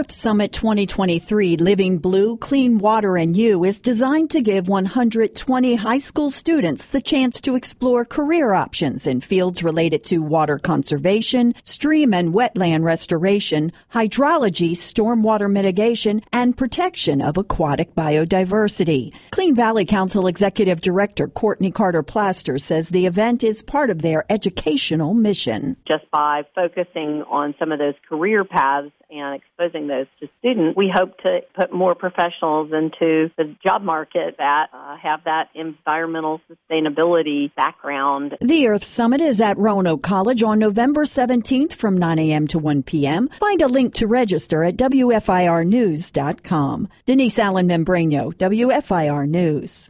Earth Summit 2023 Living Blue, Clean Water and You is designed to give 120 high school students the chance to explore career options in fields related to water conservation, stream and wetland restoration, hydrology, stormwater mitigation, and protection of aquatic biodiversity. Clean Valley Council Executive Director Courtney Carter Plaster says the event is part of their educational mission. Just by focusing on some of those career paths and exposing those to students, we hope to put more professionals into the job market that uh, have that environmental sustainability background. The Earth Summit is at Roanoke College on November 17th from 9 a.m. to 1 p.m. Find a link to register at WFIRnews.com. Denise Allen Membreño, WFIR News.